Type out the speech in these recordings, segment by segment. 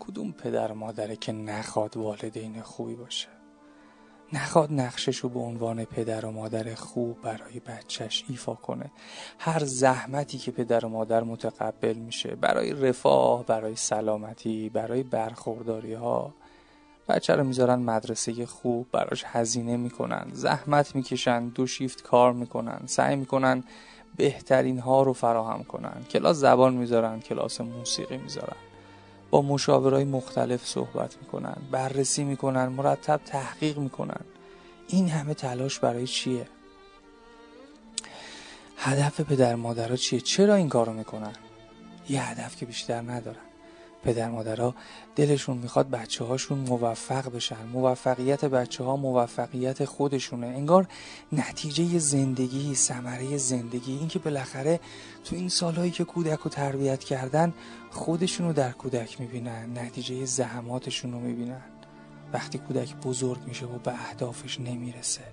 کدوم پدر مادره که نخواد والدین خوبی باشه؟ نخواد نقشش رو به عنوان پدر و مادر خوب برای بچهش ایفا کنه. هر زحمتی که پدر و مادر متقبل میشه برای رفاه برای سلامتی برای برخورداری ها بچه رو می‌ذارن مدرسه خوب براش هزینه می‌کنن زحمت می‌کشن دو شیفت کار می‌کنن سعی می‌کنن بهترین ها رو فراهم کنن. کلاس زبان می‌ذارن کلاس موسیقی می‌ذارن. با مشاورای مختلف صحبت می‌کنن بررسی می‌کنن مرتب تحقیق می‌کنن. این همه تلاش برای چیه؟ هدف پدر مادرها چیه؟ چرا این کارو می‌کنن؟ یه هدف که بیشتر ندارن. پدر مادرها دلشون می‌خواد بچه هاشون موفق بشن. موفقیت بچه ها موفقیت خودشونه. انگار نتیجه زندگی ثمره زندگی. اینکه بالاخره تو این سالهایی که کودک رو تربیت کردن خودشون رو در کودک می‌بینن نتیجه زحماتشون رو می‌بینن. وقتی کودک بزرگ میشه و به اهدافش نمی‌رسه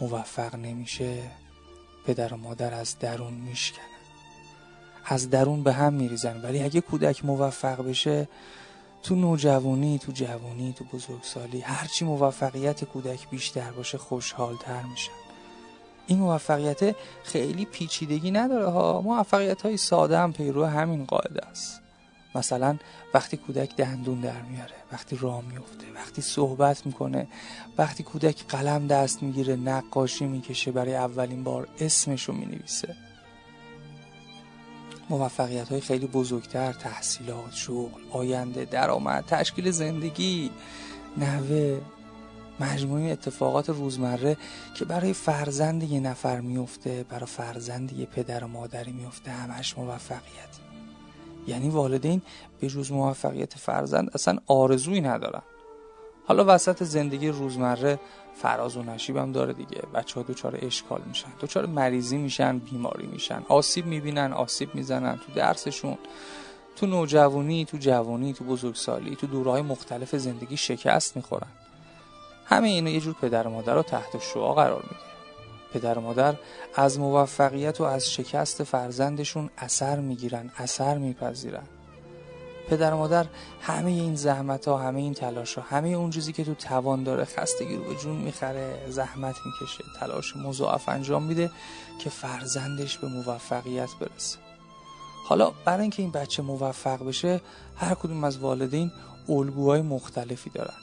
موفق نمیشه پدر و مادر از درون میشکنن از درون به هم میریزن. ولی اگه کودک موفق بشه تو نوجوانی تو جوانی تو بزرگسالی هرچی موفقیت کودک بیشتر باشه خوشحالتر میشن این موفقیت خیلی پیچیدگی نداره ها. موفقیت های ساده هم پیرو همین قاعده است. مثلا وقتی کودک دندون در میاره وقتی راه میفته وقتی صحبت می‌کنه وقتی کودک قلم دست می‌گیره نقاشی می‌کشه برای اولین بار اسمش رو می‌نویسه. موفقیت های خیلی بزرگتر تحصیلات شغل آینده درآمد تشکیل زندگی نوه مجموعه اتفاقات روزمره که برای فرزند یه نفر میفته برای فرزند یه پدر و مادری میفته همش موفقیت. یعنی والدین به جز موفقیت فرزند اصلا آرزویی ندارن. حالا وسط زندگی روزمره فراز و نشیبم داره دیگه. بچه ها دوچار اشکال میشن دوچار مریضی میشن بیماری میشن. آسیب می‌بینن آسیب می‌زنن تو درسشون. تو نوجوانی تو جوانی تو بزرگسالی تو دورهای مختلف زندگی شکست می‌خورن. همه اینا یه جور پدر و مادر رو تحت شعا قرار میده. پدر و مادر از موفقیت و از شکست فرزندشون اثر می‌گیرن اثر میپذیرن. پدر و مادر همه این زحمت ها همه این تلاش ها همه اون چیزی که تو توان داره خستگی رو به جون می‌خره زحمت می‌کشه تلاش مضاعف انجام میده که فرزندش به موفقیت برسه. حالا برای اینکه این بچه موفق بشه هر کدوم از والدین الگوهای مختلفی دارن.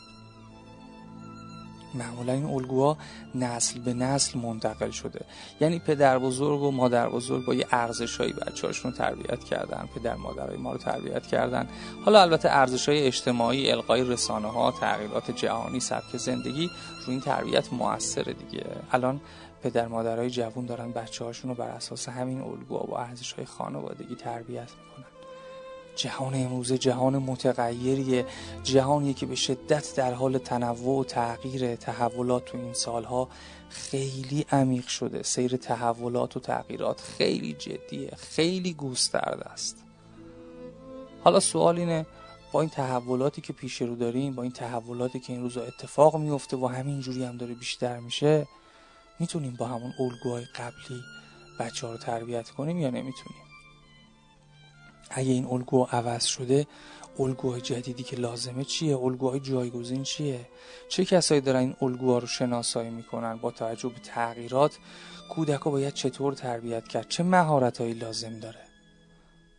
معمولا این الگوها نسل به نسل منتقل شده. یعنی پدر بزرگ و مادر بزرگ با یه ارزش هایی بچه هاشون تربیت کردن پدر مادرای ما رو تربیت کردن. حالا البته ارزش های اجتماعی القای رسانه ها تغییرات جهانی سبک زندگی روی این تربیت موثره دیگه. الان پدر مادرای جوون دارن بچه هاشون رو بر اساس همین الگوها و ارزش های خانوادگی تربیت می‌کنن. جهان امروزه جهان متغیریه جهانیه که به شدت در حال تنوع و تغییر تحولات تو این سالها خیلی عمیق شده. سیر تحولات و تغییرات خیلی جدیه خیلی گسترده است. حالا سوال اینه با این تحولاتی که پیش رو داریم با این تحولاتی که این روزا اتفاق میفته و همینجوری هم داره بیشتر میشه می‌تونیم با همون الگوهای قبلی بچه ها رو تربیت کنیم یا نمی‌تونیم؟ اگه این الگو عوض شده الگوهای جدیدی که لازمه چیه؟ الگوهای جایگزین چیه؟ چه کسایی دارن این الگوها رو شناسایی می‌کنن با توجه به تغییرات؟ کودک باید چطور تربیت کرد؟ چه مهارت هایی لازم داره؟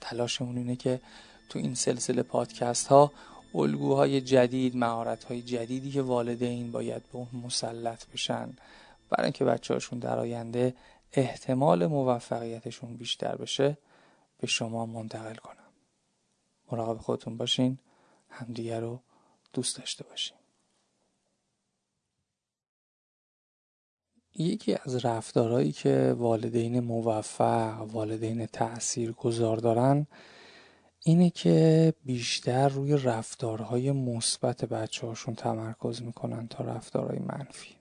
تلاشمون اینه که تو این سلسله پادکست ها الگوهای جدید مهارت های جدیدی که والدین باید به اون مسلط بشن. برای اینکه بچه هاشون در آینده احتمال موفقیتشون بیشتر بشه به شما منتقل کنم. مراقب خودتون باشین همدیگه رو دوست داشته باشین. یکی از رفتارهایی که والدین موفق والدین تأثیر گذار دارن اینه که بیشتر روی رفتارهای مثبت بچه هاشون تمرکز می‌کنن تا رفتارهای منفی.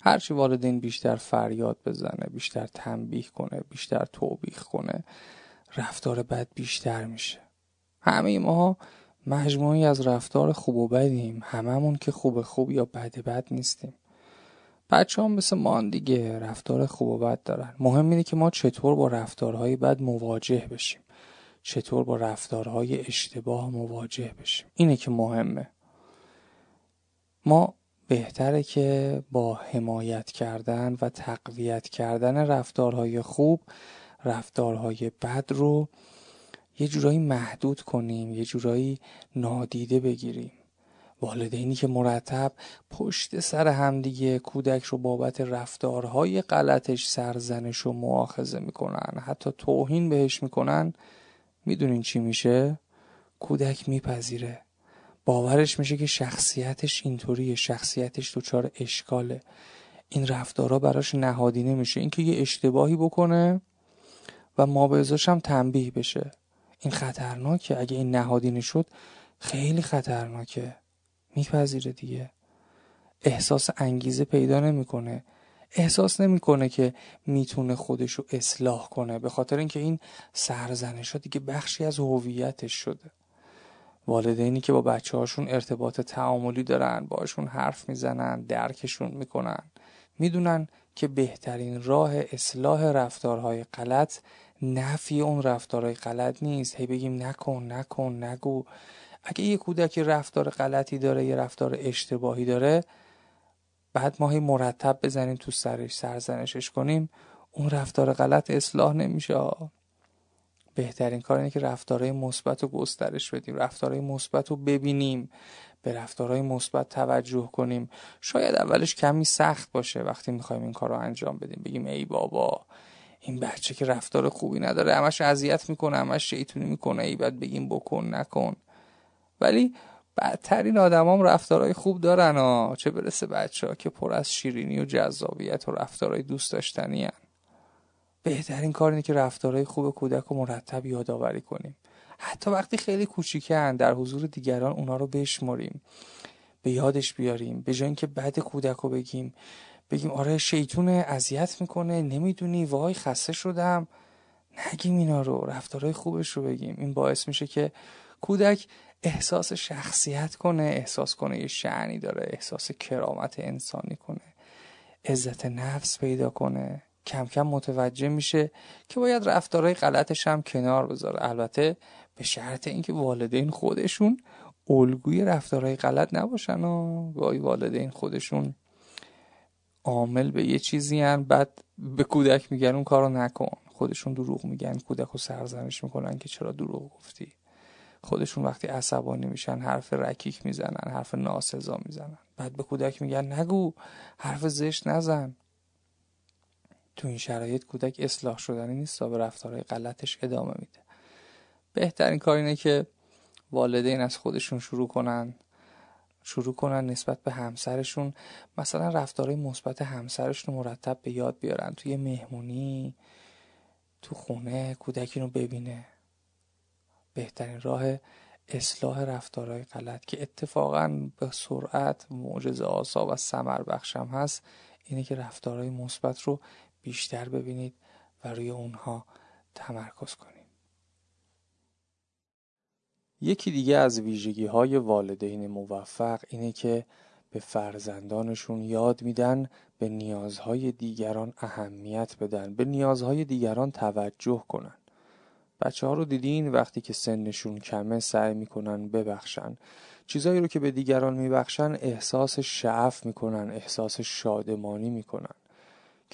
هرچی والدین بیشتر فریاد بزنه بیشتر تنبیه کنه بیشتر توبیخ کنه رفتار بد بیشتر میشه. همه ما مجموعی از رفتار خوب و بدیم. هممون که خوب خوب یا بد بد نیستیم. بچه هم مثل ما دیگه رفتار خوب و بد دارن. مهم اینه که ما چطور با رفتارهای بد مواجه بشیم. چطور با رفتارهای اشتباه مواجه بشیم. اینه که مهمه. ما بهتره که با حمایت کردن و تقویت کردن رفتارهای خوب رفتارهای بد رو یه جورایی محدود کنیم یه جورایی نادیده بگیریم. والدینی که مرتب پشت سر همدیگه کودک رو بابت رفتارهای غلطش سرزنش و معاخذه می‌کنن. حتی توهین بهش می‌کنن. می‌دونین چی میشه؟ کودک میپذیره. باورش میشه که شخصیتش اینطوریه. شخصیتش دچار اشکاله. این رفتارها براش نهادینه میشه. اینکه یه اشتباهی بکنه و ما هم تنبیه بشه. این خطرناکه. اگه این نهادینه شد خیلی خطرناکه. میپذیره دیگه. احساس انگیزه پیدا نمی‌کنه. احساس نمی‌کنه که می‌تونه خودش رو اصلاح کنه. به خاطر اینکه این سرزنش ها دیگه بخشی از هویتش شده. والدینی که با بچه هاشون ارتباط تعاملی دارن باشون حرف می‌زنن درکشون می‌کنن. می‌دونن که بهترین راه اصلاح رفتارهای غلط نفی اون رفتارهای غلط نیست. هی بگیم نکن نکن نگو. اگه یه کودکی رفتار غلطی داره یه رفتار اشتباهی داره بعد ما هی مرتب بزنیم تو سرش سرزنشش کنیم اون رفتار غلط اصلاح نمیشه بهترین کار اینه که رفتارهای مثبت رو گسترش بدیم رفتارهای مثبت رو ببینیم. به رفتارهای مثبت توجه کنیم. شاید اولش کمی سخت باشه وقتی می‌خوایم این کار رو انجام بدیم. بگیم ای بابا این بچه که رفتار خوبی نداره همش اذیت می‌کنه همش شیطونی می‌کنه ای بعد بگیم بکن نکن. ولی بدترین آدمام رفتارهای خوب دارن ها چه برسه بچه ها که پر از شیرینی و جذابیت و رفتارهای دوست داشتنی هن. بهترین کار اینه که رفتارهای خوب کودک رو مرتب یادآوری کنیم. حتی وقتی خیلی کوچیکن در حضور دیگران اونا رو بشمریم به یادش بیاریم به جای اینکه بعد کودک رو بگیم بگیم آره شیطونه اذیت می‌کنه نمی‌دونی وای خسته شدم. نگیم اینا رو رفتارهای خوبش رو بگیم. این باعث میشه که کودک احساس شخصیت کنه احساس کنه یه شعنی داره احساس کرامت انسانی کنه عزت نفس پیدا کنه. کم کم متوجه میشه که باید رفتارهای غلطش هم کنار بذاره. البته به شرط اینکه والدین خودشون الگوی رفتارهای غلط نباشن و گاهی والدین خودشون عامل به یه چیزی هن بعد به کودک میگن اون کارو نکن. خودشون دروغ میگن کودک رو سرزنش می‌کنن که چرا دروغ گفتی. خودشون وقتی عصبانی میشن حرف رکیک می‌زنن حرف ناسزا می‌زنن. بعد به کودک میگن نگو حرف زشت نزن. تو این شرایط کودک اصلاح شدنی نیست تا به رفتارهای غلطش ادامه میده. بهترین کار اینه که والدین از خودشون شروع کنن. شروع کنن نسبت به همسرشون. مثلا رفتارهای مثبت همسرشون مرتب به یاد بیارن. توی مهمونی تو خونه کودکی رو ببینه. بهترین راه اصلاح رفتارهای غلط که اتفاقا به سرعت معجزه آسا و سمر بخشم هست اینه که رفتارهای مثبت رو بیشتر ببینید و روی اونها تمرکز کنید. یکی دیگه از ویژگی های والدین موفق اینه که به فرزندانشون یاد میدن به نیازهای دیگران اهمیت بدن به نیازهای دیگران توجه کنن. بچه ها رو دیدین؟ وقتی که سنشون کمه سعی می‌کنن ببخشن. چیزایی رو که به دیگران میبخشن احساس شعف می‌کنن احساس شادمانی می‌کنن.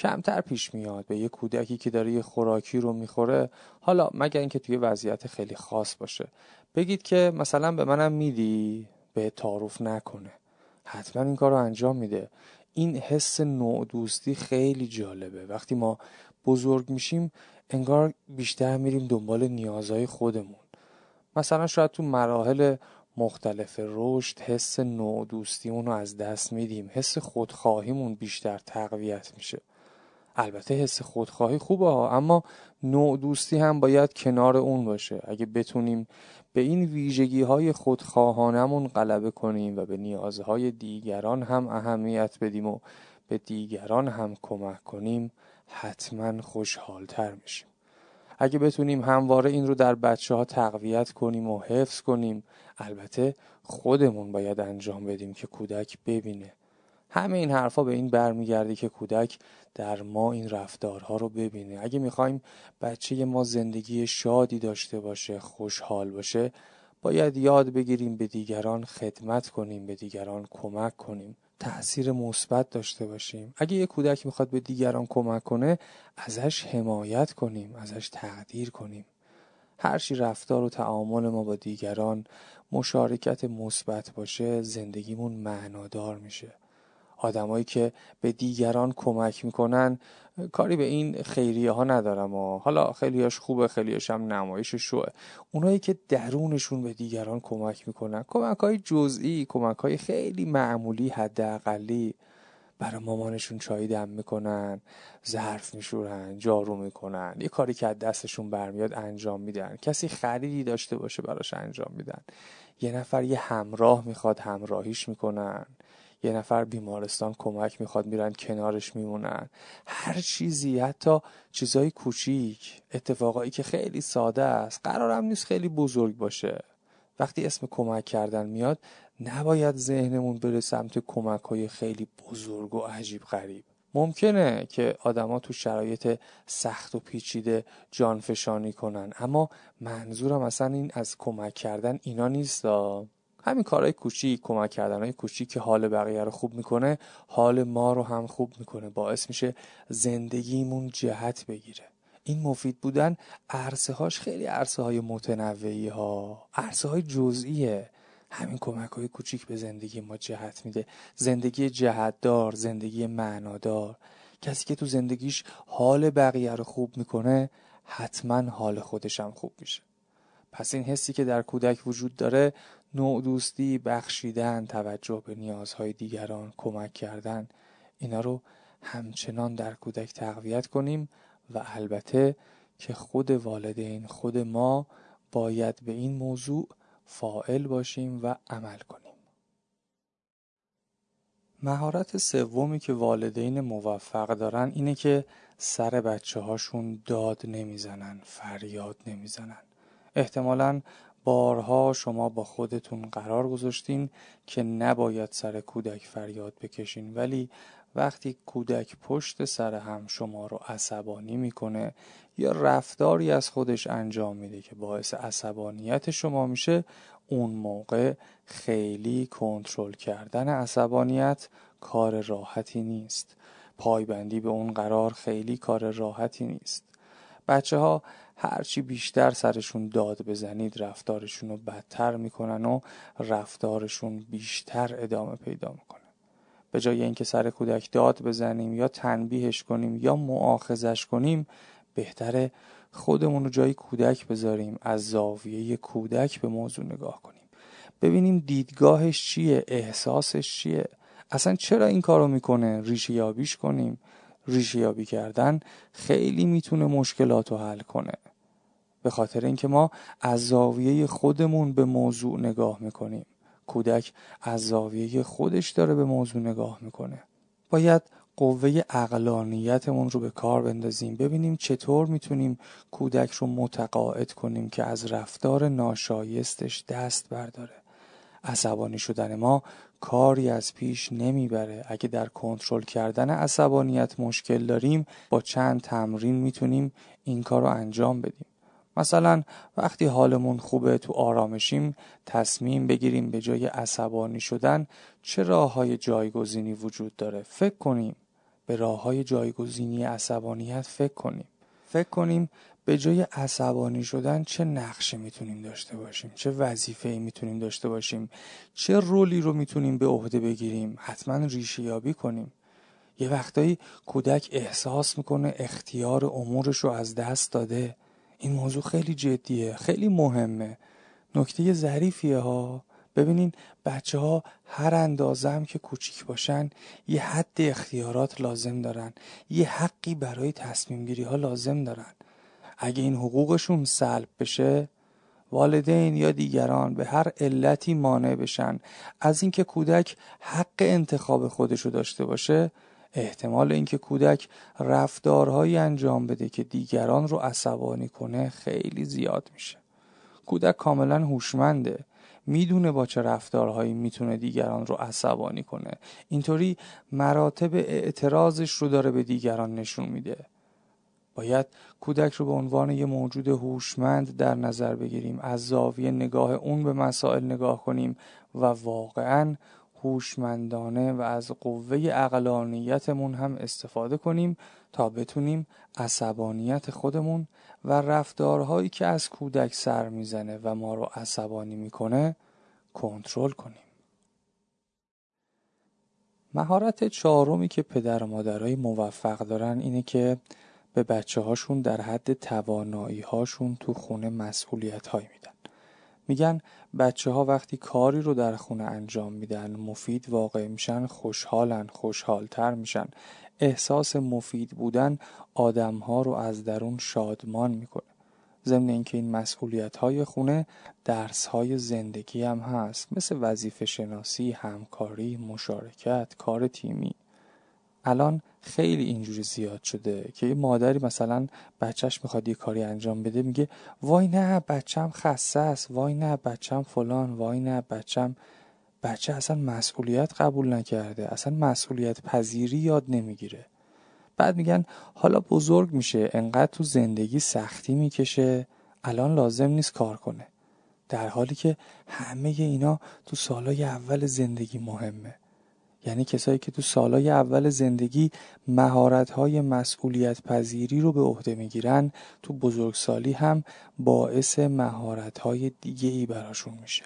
کمتر پیش میاد به یه کودکی که داره یه خوراکی رو می‌خوره. حالا مگر اینکه توی وضعیت خیلی خاص باشه. بگید که مثلا به منم میدی به تعارف نکنه. حتما این کار رو انجام میده. این حس نوع دوستی خیلی جالبه. وقتی ما بزرگ میشیم انگار بیشتر میریم دنبال نیازهای خودمون. مثلا شاید تو مراحل مختلف رشد حس نوع دوستیمون رو از دست میدیم. حس خودخواهیمون بیشتر تقویت میشه. البته حس خودخواهی خوبه ها اما نوع دوستی هم باید کنار اون باشه. اگه بتونیم به این ویژگی های خودخواهانمون غلبه کنیم و به نیازهای دیگران هم اهمیت بدیم و به دیگران هم کمک کنیم حتما خوشحالتر میشیم. اگه بتونیم همواره این رو در بچه ها تقویت کنیم و حفظ کنیم البته خودمون باید انجام بدیم که کودک ببینه. همه این حرفا به این برمیگرده که کودک در ما این رفتارها رو ببینه. اگه می‌خوایم بچه ما زندگی شادی داشته باشه خوشحال باشه باید یاد بگیریم به دیگران خدمت کنیم به دیگران کمک کنیم تأثیر مثبت داشته باشیم. اگه یه کودک می‌خواد به دیگران کمک کنه ازش حمایت کنیم ازش تقدیر کنیم. هرچی رفتار و تعامل ما با دیگران مشارکت مثبت باشه زندگیمون معنادار میشه. آدمایی که به دیگران کمک می‌کنن کاری به این خیریه ها ندارم و حالا خیلیاش خوبه خیلیاش هم نمایش شوه. اونایی که درونشون به دیگران کمک می‌کنن کمک های جزئی کمک های خیلی معمولی حداقلی برای مامانشون چای دم می‌کنن ظرف میشورن جارو می‌کنن یه کاری که از دستشون برمیاد انجام میدن. کسی خریدی داشته باشه براش انجام میدن. یه نفر یه همراه می‌خواد همراهیش می‌کنن. یه نفر بیمارستان کمک می‌خواد میرن کنارش میمونن. هر چیزی حتی چیزای کوچیک اتفاقایی که خیلی ساده است. قرارم نیست خیلی بزرگ باشه. وقتی اسم کمک کردن میاد نباید ذهنمون بره سمت کمک های خیلی بزرگ و عجیب غریب. ممکنه که آدما تو شرایط سخت و پیچیده جانفشانی کنن اما منظورم اصلا این از کمک کردن اینا نیست همین کارهای کوچیک کمک کردن های کوچیک که حال بقیه رو خوب می‌کنه حال ما رو هم خوب می‌کنه. باعث میشه زندگیمون جهت بگیره. این مفید بودن عرصه هاش خیلی عرصه های متنوعی ها عرصه های جزئیه. همین کمک های کوچیک به زندگی ما جهت میده. زندگی جهتدار زندگی معنادار. کسی که تو زندگیش حال بقیه رو خوب می‌کنه حتما حال خودش هم خوب میشه. پس این حسی که در کودک وجود داره نوع دوستی بخشیدن توجه به نیازهای دیگران کمک کردن اینا رو همچنان در کودک تقویت کنیم و البته که خود والدین خود ما باید به این موضوع فائل باشیم و عمل کنیم. مهارت سومی که والدین موفق دارن اینه که سر بچه هاشون داد نمی‌زنن فریاد نمی‌زنن. احتمالا بارها شما با خودتون قرار گذاشتین که نباید سر کودک فریاد بکشین ولی وقتی کودک پشت سر هم شما رو عصبانی می‌کنه یا رفتاری از خودش انجام میده که باعث عصبانیت شما میشه. اون موقع خیلی کنترل کردن عصبانیت کار راحتی نیست. پایبندی به اون قرار خیلی کار راحتی نیست. بچه ها هرچی بیشتر سرشون داد بزنید رفتارشون رو بدتر می‌کنن و رفتارشون بیشتر ادامه پیدا می‌کنه. به جای اینکه سر کودک داد بزنیم یا تنبیهش کنیم یا معاخذش کنیم بهتره خودمون رو جای کودک بذاریم از زاویه کودک به موضوع نگاه کنیم. ببینیم دیدگاهش چیه احساسش چیه؟ اصلا چرا این کارو می‌کنه؟ ریشه یابیش کنیم. ریشه یابی کردن خیلی می‌تونه مشکلات رو حل کنه. به خاطر اینکه ما از زاویه خودمون به موضوع نگاه می‌کنیم. کودک از زاویه خودش داره به موضوع نگاه می‌کنه. باید قوه اقلانیتمون رو به کار بندازیم ببینیم چطور می‌تونیم کودک رو متقاعد کنیم که از رفتار ناشایستش دست برداره. عصبانی شدن ما کاری از پیش نمی‌بره. اگه در کنترل کردن عصبانیت مشکل داریم با چند تمرین می‌تونیم این کار رو انجام بدیم. مثلا وقتی حالمون خوبه تو آرامشیم تصمیم بگیریم به جای عصبانی شدن چه راه های جایگزینی وجود داره. فکر کنیم. به راه های جایگزینی عصبانیت فکر کنیم. فکر کنیم به جای عصبانی شدن چه نقشه می‌تونیم داشته باشیم؟ چه وظیفه ای می‌تونیم داشته باشیم؟ چه رولی رو می‌تونیم به عهده بگیریم؟ حتما ریشه یابی کنیم. یه وقتایی کودک احساس می‌کنه اختیار امورش رو از دست داده. این موضوع خیلی جدیه خیلی مهمه. نکته ظریفیه ها. ببینین بچه ها هر اندازه هم که کوچیک باشن یه حد اختیارات لازم دارن. یه حقی برای تصمیم گیری ها لازم دارن. اگه این حقوقشون سلب بشه والدین یا دیگران به هر علتی مانع بشن. از اینکه کودک حق انتخاب خودشو داشته باشه احتمال اینکه کودک رفتارهایی انجام بده که دیگران رو عصبانی کنه خیلی زیاد میشه. کودک کاملا هوشمنده. می‌دونه با چه رفتارهایی می‌تونه دیگران رو عصبانی کنه. اینطوری مراتب اعتراضش رو داره به دیگران نشون میده. باید کودک رو به عنوان یه موجود هوشمند در نظر بگیریم از زاویه نگاه اون به مسائل نگاه کنیم و واقعا هوشمندانه و از قوه اقلانیتمون هم استفاده کنیم تا بتونیم عصبانیت خودمون و رفتارهایی که از کودک سر می‌زنه و ما رو عصبانی می‌کنه کنترل کنیم. مهارت چهارمی که پدر و مادرای موفق دارن اینه که به بچه هاشون در حد توانایی هاشون تو خونه مسئولیت های میدن. میگن بچه ها وقتی کاری رو در خونه انجام میدن مفید واقع میشن خوشحالن خوشحالتر میشن. احساس مفید بودن آدم ها رو از درون شادمان می‌کنه. ضمن اینکه این مسئولیت های خونه درس های زندگی هم هست مثل وظیفه شناسی، همکاری، مشارکت، کار تیمی. الان خیلی اینجوری زیاد شده که یه مادری مثلا بچهش می‌خواد یه کاری انجام بده میگه وای نه بچم خسته است وای نه بچم فلان وای نه بچم بچه اصلا مسئولیت قبول نکرده اصلا مسئولیت پذیری یاد نمی‌گیره. بعد میگن حالا بزرگ میشه انقدر تو زندگی سختی می‌کشه الان لازم نیست کار کنه. در حالی که همه اینا تو سالای اول زندگی مهمه. یعنی کسایی که تو سالای اول زندگی مهارت‌های مسئولیت پذیری رو به عهده می‌گیرن تو بزرگسالی هم باعث مهارت‌های دیگه ای براشون میشه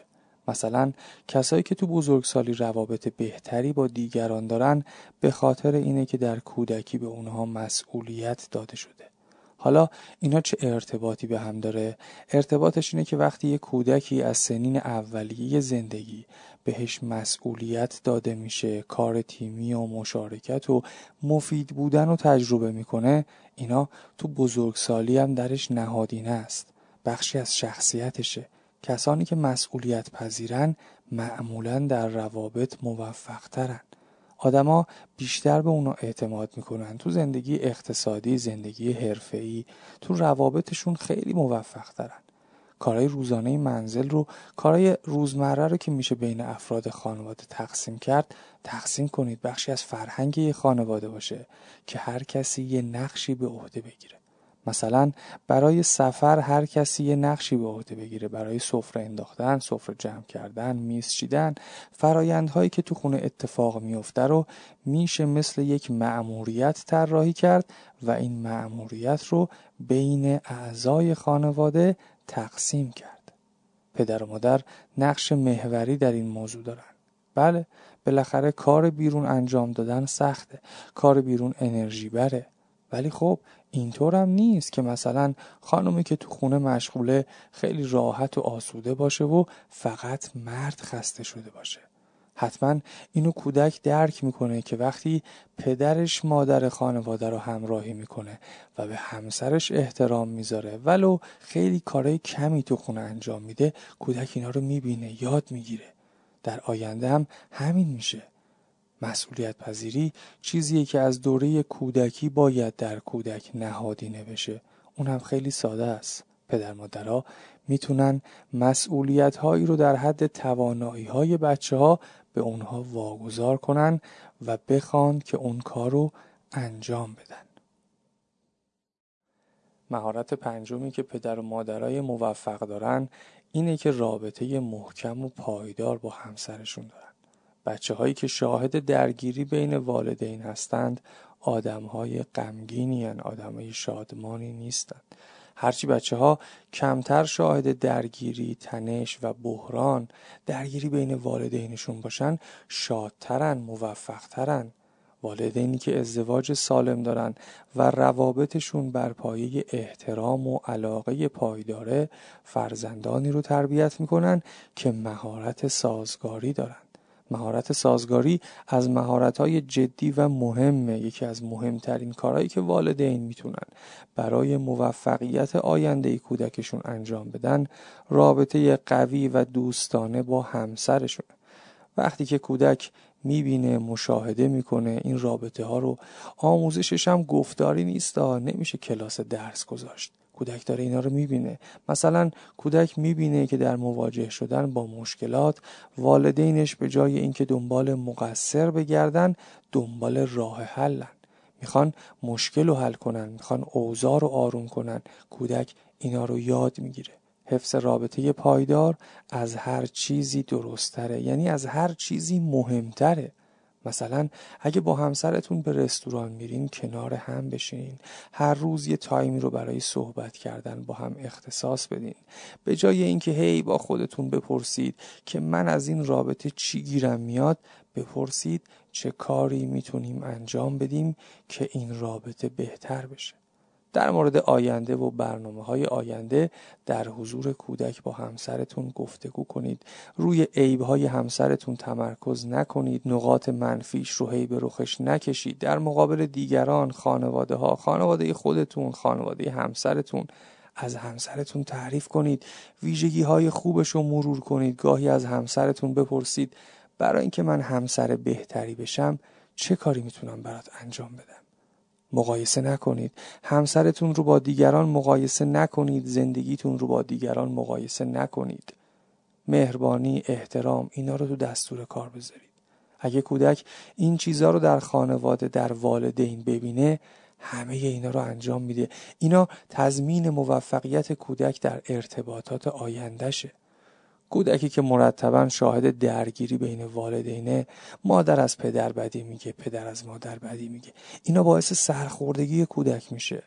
مثلا کسایی که تو بزرگسالی روابط بهتری با دیگران دارن به خاطر اینه که در کودکی به اونها مسئولیت داده شده حالا اینا چه ارتباطی به هم داره؟ ارتباطش اینه که وقتی یه کودکی از سنین اولیه زندگی بهش مسئولیت داده میشه کار تیمی و مشارکت و مفید بودن و تجربه می‌کنه اینا تو بزرگسالی هم درش نهادینه است. بخشی از شخصیتشه. کسانی که مسئولیت پذیرن معمولا در روابط موفق ترن آدما بیشتر به اونا اعتماد می‌کنن. تو زندگی اقتصادی زندگی حرفه‌ای تو روابطشون خیلی موفق ترن کارهای روزانه منزل رو کارهای روزمره رو که میشه بین افراد خانواده تقسیم کرد تقسیم کنید. بخشی از فرهنگ یه خانواده باشه که هر کسی یه نقشی به عهده بگیره. مثلا برای سفر هر کسی یه نقشی به عهده بگیره. برای سفره انداختن سفره جمع کردن میز چیدن. فرایندهایی که تو خونه اتفاق میفته رو میشه مثل یک مأموریت طراحی کرد و این مأموریت رو بین اعضای خانواده تقسیم کرد. پدر و مادر نقش محوری در این موضوع دارن. بله بالاخره کار بیرون انجام دادن سخته. کار بیرون انرژی بره. ولی خب اینطور هم نیست که مثلا خانمی که تو خونه مشغوله خیلی راحت و آسوده باشه و فقط مرد خسته شده باشه. حتما اینو کودک درک می‌کنه که وقتی پدرش مادر خانواده رو همراهی می‌کنه و به همسرش احترام می‌ذاره ولو خیلی کارهای کمی تو خونه انجام میده کودک اینا رو می‌بینه یاد می‌گیره. در آینده هم همین میشه. مسئولیت پذیری چیزیه که از دوره کودکی باید در کودک نهادینه بشه اون هم خیلی ساده است. پدر مادرها می‌تونن مسئولیت هایی رو در حد توانایی های بچه ها به اونها واگذار کنن و بخوان که اون کار رو انجام بدن. مهارت پنجمی که پدر و مادرای موفق دارن اینه که رابطه محکم و پایدار با همسرشون دارن. بچه هایی که شاهد درگیری بین والدین هستند آدم های غمگینی آدم شادمانی نیستند. هرچی بچه ها کمتر شاهد درگیری، تنش و بحران درگیری بین والدینشون باشن شادترن، موفقترن. والدینی که ازدواج سالم دارن و روابطشون بر پایه احترام و علاقه پایداره فرزندانی رو تربیت می‌کنن که مهارت سازگاری دارن. مهارت سازگاری از مهارت‌های جدی و مهمه یکی از مهمترین کارهایی که والدین می‌تونن برای موفقیت آینده کودکشون انجام بدن رابطه قوی و دوستانه با همسرشون. وقتی که کودک می‌بینه مشاهده می‌کنه این رابطه ها رو آموزشش هم گفتاری نیست نمیشه کلاس درس گذاشت. کودک داره اینا رو می‌بینه. مثلا کودک می‌بینه که در مواجه شدن با مشکلات والدینش به جای اینکه دنبال مقصر بگردن دنبال راه حلن. می‌خوان مشکل رو حل کنن می‌خوان اوضاع رو آروم کنن. کودک اینا رو یاد می‌گیره. حفظ رابطه پایدار از هر چیزی درستره یعنی از هر چیزی مهمتره. مثلا اگه با همسرتون به رستوران میرین کنار هم بشین. هر روز یه تایمی رو برای صحبت کردن با هم اختصاص بدین. به جای اینکه هی با خودتون بپرسید که من از این رابطه چی گیرم میاد بپرسید چه کاری می‌تونیم انجام بدیم که این رابطه بهتر بشه. در مورد آینده و برنامه های آینده در حضور کودک با همسرتون گفتگو کنید. روی عیب های همسرتون تمرکز نکنید. نقاط منفیش رو هی به رخش نکشید. در مقابل دیگران خانواده ها خانواده خودتون خانواده همسرتون از همسرتون تعریف کنید. ویژگی های خوبش رو مرور کنید. گاهی از همسرتون بپرسید برای اینکه من همسر بهتری بشم چه کاری می‌تونم برات انجام بدم؟ مقایسه نکنید. همسرتون رو با دیگران مقایسه نکنید. زندگیتون رو با دیگران مقایسه نکنید. مهربانی احترام اینا رو تو دستور کار بذارید. اگه کودک این چیزها رو در خانواده در والدین ببینه همه اینا رو انجام میده. اینا تضمین موفقیت کودک در ارتباطات آیندهشه. کودکی که مرتبا شاهد درگیری بین والدینه مادر از پدر بدی میگه پدر از مادر بدی میگه. اینا باعث سرخوردگی کودک میشه.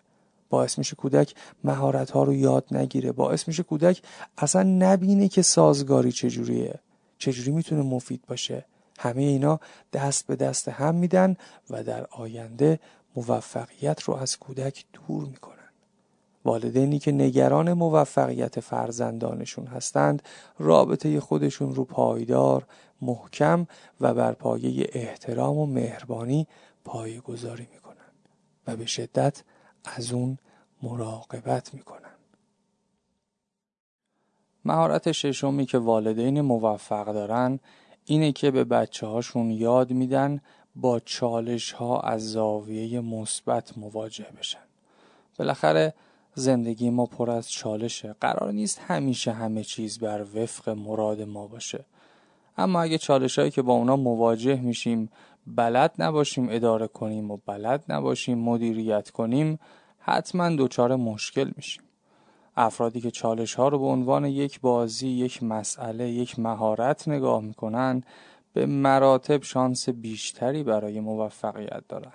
باعث میشه کودک مهارت ها رو یاد نگیره. باعث میشه کودک اصلا نبینه که سازگاری چجوریه. چجوری می‌تونه مفید باشه. همه اینا دست به دست هم میدن و در آینده موفقیت رو از کودک دور می‌کنه والدینی که نگران موفقیت فرزندانشون هستند رابطه خودشون رو پایدار محکم و بر پایه احترام و مهربانی پایه گذاری می‌کنن و به شدت از اون مراقبت می‌کنن مهارت ششمی که والدین موفق دارن اینه که به بچه هاشون یاد میدن با چالش ها از زاویه مثبت مواجه بشن. بالاخره زندگی ما پر از چالشه. قرار نیست همیشه همه چیز بر وفق مراد ما باشه. اما اگه چالش هایی که با اونا مواجه میشیم بلد نباشیم اداره کنیم و بلد نباشیم مدیریت کنیم حتما دچار مشکل میشیم. افرادی که چالش ها رو به عنوان یک بازی، یک مسئله، یک مهارت نگاه می‌کنن به مراتب شانس بیشتری برای موفقیت دارن.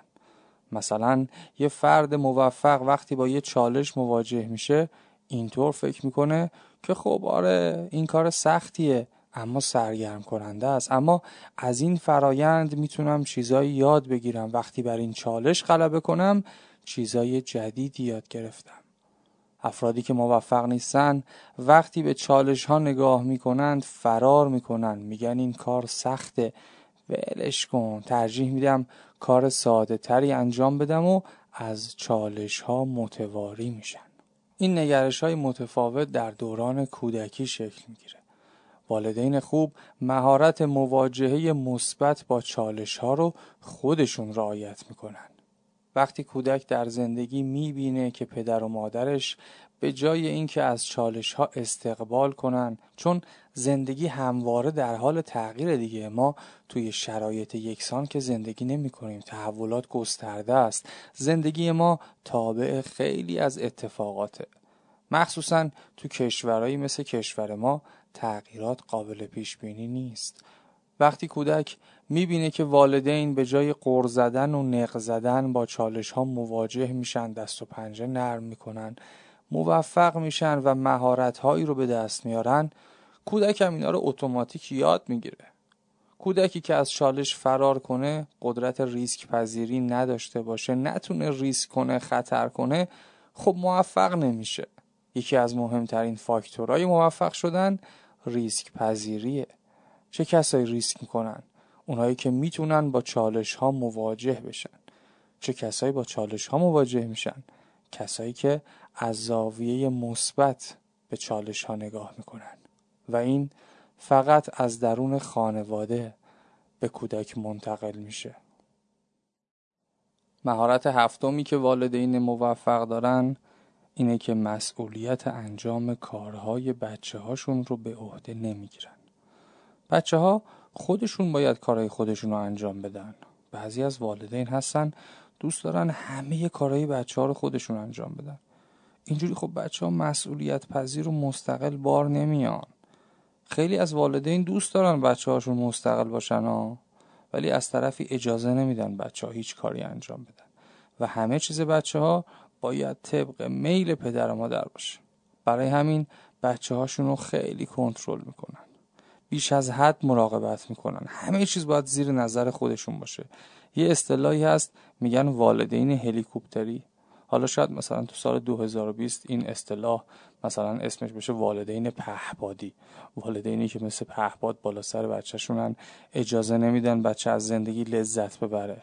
مثلا یه فرد موفق وقتی با یه چالش مواجه میشه اینطور فکر می‌کنه که خب آره این کار سختیه اما سرگرم کننده است. اما از این فرایند می‌تونم چیزایی یاد بگیرم. وقتی بر این چالش غلبه کنم چیزای جدیدی یاد گرفتم. افرادی که موفق نیستن وقتی به چالش ها نگاه می‌کنند فرار می‌کنن میگن این کار سخته. ولش کن. ترجیح میدم کار ساده تری انجام بدم و از چالش ها متواری میشن. این نگرش های متفاوت در دوران کودکی شکل می‌گیره. والدین خوب مهارت مواجهه مثبت با چالش ها رو خودشون رعایت می‌کنن. وقتی کودک در زندگی می‌بینه که پدر و مادرش به جای اینکه از چالش ها استقبال کنن چون زندگی همواره در حال تغییر دیگه ما توی شرایط یکسان که زندگی نمی کنیم تحولات گسترده است. زندگی ما تابع خیلی از اتفاقاته. مخصوصا تو کشورهایی مثل کشور ما تغییرات قابل پیش بینی نیست. وقتی کودک می‌بینه که والدین به جای قر زدن و نق زدن با چالش ها مواجه میشن دست و پنجه نرم می‌کنن موفق میشن و مهارت هایی رو به دست میارن کودک هم اینا رو اتوماتیک یاد می‌گیره. کودکی که از چالش فرار کنه قدرت ریسک پذیری نداشته باشه نتونه ریسک کنه خطر کنه خب موفق نمیشه. یکی از مهمترین فاکتورهای موفق شدن ریسک پذیریه چه کسایی ریسک می‌کنن؟ اونایی که می‌تونن با چالش ها مواجه بشن. چه کسایی با چالش ها مواجه میشن؟ کسایی که از زاویه مثبت به چالش ها نگاه می‌کنن. و این فقط از درون خانواده به کودک منتقل میشه. مهارت هفتمی که والدین موفق دارن اینه که مسئولیت انجام کارهای بچه هاشون رو به عهده نمی‌گیرن. بچه ها خودشون باید کارهای خودشون رو انجام بدن. بعضی از والدین هستن دوست دارن همه کارهای بچه ها رو خودشون انجام بدن. اینجوری خب بچه ها مسئولیت پذیر و مستقل بار نمیان. خیلی از والدین دوست دارن بچه هاشون مستقل باشن ها ولی از طرفی اجازه نمیدن بچه ها هیچ کاری انجام بدن. و همه چیز بچه ها باید طبق میل پدر و مادر باشه. برای همین بچه هاشون رو خیلی کنترل می‌کنن. بیش از حد مراقبت می‌کنن. همه چیز باید زیر نظر خودشون باشه. یه اصطلاحی هست میگن والدین هلیکوپتری. حالا شاید مثلا تو سال 2020 این اصطلاح مثلا اسمش بشه والدین پهبادی والدینی که مثل پهباد بالا سر بچهشونن اجازه نمیدن بچه از زندگی لذت ببره.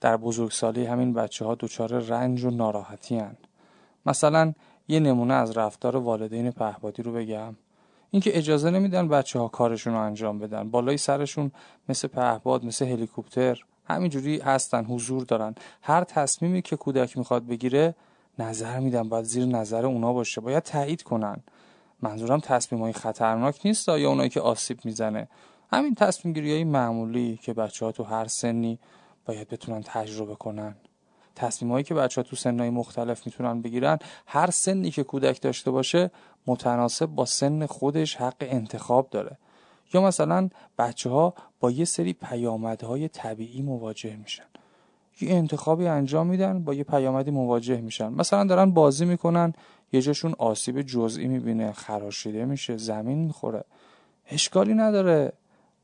در بزرگسالی همین بچه ها دچار رنج و ناراحتی هن. مثلا یه نمونه از رفتار والدین پهبادی رو بگم. اینکه اجازه نمیدن بچه ها کارشون رو انجام بدن. بالای سرشون مثل پهباد مثل هلیکوپتر. همینجوری هستن حضور دارن. هر تصمیمی که کودک می‌خواد بگیره نظر میدن. باید زیر نظر اونا باشه. باید تایید کنن. منظورم تصمیم های خطرناک نیست یا اونایی که آسیب می‌زنه. همین تصمیم گیری های معمولی که بچه ها تو هر سنی باید بتونن تجربه کنن. تصمیم هایی که بچه ها تو سنهای مختلف می‌تونن بگیرن هر سنی که کودک داشته باشه متناسب با سن خودش حق انتخاب داره. یا مثلا بچه ها با یه سری پیامدهای طبیعی مواجه میشن. یه انتخابی انجام میدن با یه پیامدی مواجه میشن. مثلا دارن بازی می‌کنن یه جاشون آسیب جزئی می‌بینه خراشیده میشه زمین می‌خوره. اشکالی نداره.